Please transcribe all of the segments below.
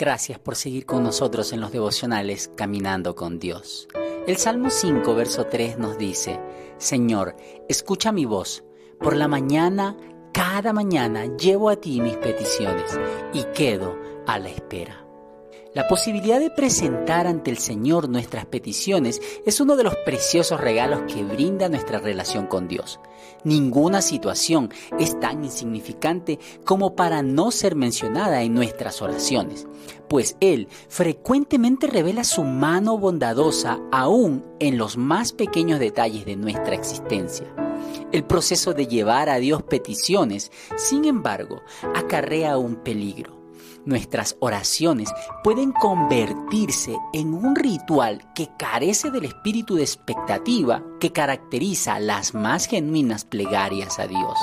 Gracias por seguir con nosotros en los devocionales Caminando con Dios. El Salmo 5, verso 3 nos dice, Señor, escucha mi voz. Por la mañana, cada mañana llevo a ti mis peticiones y quedo a la espera. La posibilidad de presentar ante el Señor nuestras peticiones es uno de los preciosos regalos que brinda nuestra relación con Dios. Ninguna situación es tan insignificante como para no ser mencionada en nuestras oraciones, pues Él frecuentemente revela su mano bondadosa aún en los más pequeños detalles de nuestra existencia. El proceso de llevar a Dios peticiones, sin embargo, acarrea un peligro Nuestras oraciones pueden convertirse en un ritual que carece del espíritu de expectativa que caracteriza las más genuinas plegarias a Dios.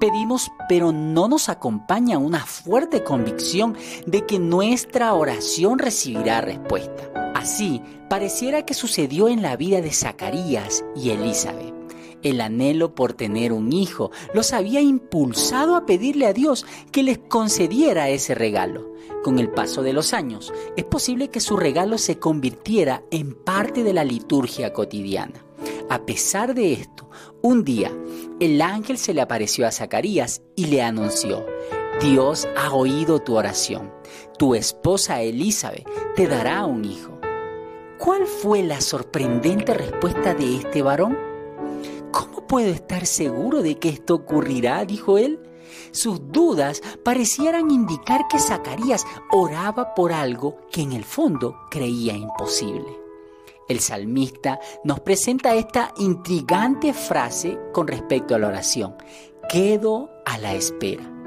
Pedimos, pero no nos acompaña una fuerte convicción de que nuestra oración recibirá respuesta. Así, pareciera que sucedió en la vida de Zacarías y Elizabeth. El anhelo por tener un hijo los había impulsado a pedirle a Dios que les concediera ese regalo. Con el paso de los años, es posible que su regalo se convirtiera en parte de la liturgia cotidiana. A pesar de esto, un día el ángel se le apareció a Zacarías y le anunció, Dios ha oído tu oración, tu esposa Elizabeth te dará un hijo. ¿Cuál fue la sorprendente respuesta de este varón? ¿Cómo puedo estar seguro de que esto ocurrirá? dijo él. Sus dudas parecieran indicar que Zacarías oraba por algo que en el fondo creía imposible. El salmista nos presenta esta intrigante frase con respecto a la oración. Quedo a la espera.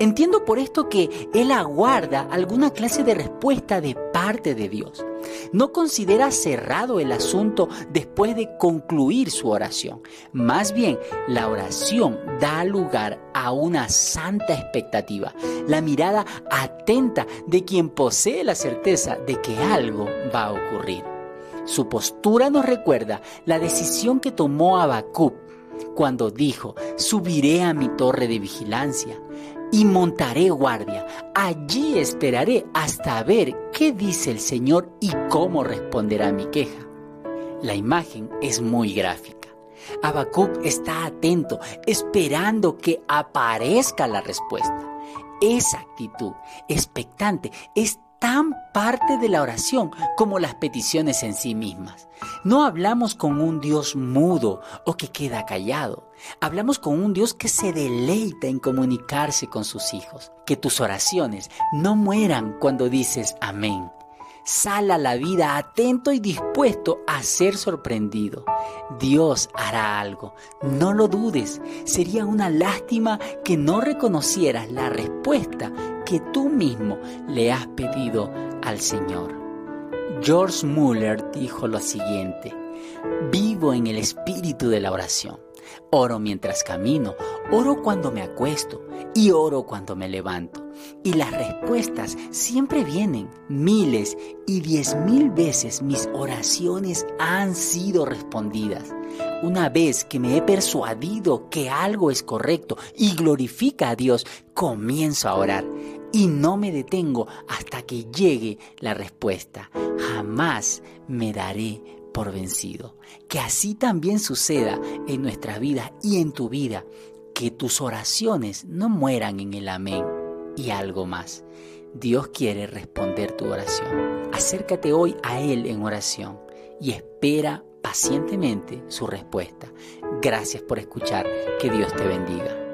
Entiendo por esto que él aguarda alguna clase de respuesta de parte de Dios. No considera cerrado el asunto después de concluir su oración. Más bien, la oración da lugar a una santa expectativa, la mirada atenta de quien posee la certeza de que algo va a ocurrir. Su postura nos recuerda la decisión que tomó Habacuc cuando dijo, subiré a mi torre de vigilancia y montaré guardia. Allí esperaré hasta ver qué dice el Señor y cómo responderá mi queja. La imagen es muy gráfica. Habacuc está atento, esperando que aparezca la respuesta. Esa actitud expectante es tan parte de la oración como las peticiones en sí mismas. No hablamos con un Dios mudo o que queda callado. Hablamos con un Dios que se deleita en comunicarse con sus hijos. Que tus oraciones no mueran cuando dices amén. Sal a la vida atento y dispuesto a ser sorprendido. Dios hará algo, no lo dudes. Sería una lástima que no reconocieras la respuesta que tú mismo le has pedido al Señor. George Muller dijo lo siguiente, vivo en el espíritu de la oración. Oro mientras camino, oro cuando me acuesto y oro cuando me levanto. Y las respuestas siempre vienen. Miles y diez mil veces mis oraciones han sido respondidas. Una vez que me he persuadido que algo es correcto y glorifica a Dios, comienzo a orar y no me detengo hasta que llegue la respuesta. Jamás me daré por vencido. Que así también suceda en nuestra vida y en tu vida. Que tus oraciones no mueran en el amén y algo más. Dios quiere responder tu oración. Acércate hoy a Él en oración y espera pacientemente su respuesta. Gracias por escuchar. Que Dios te bendiga.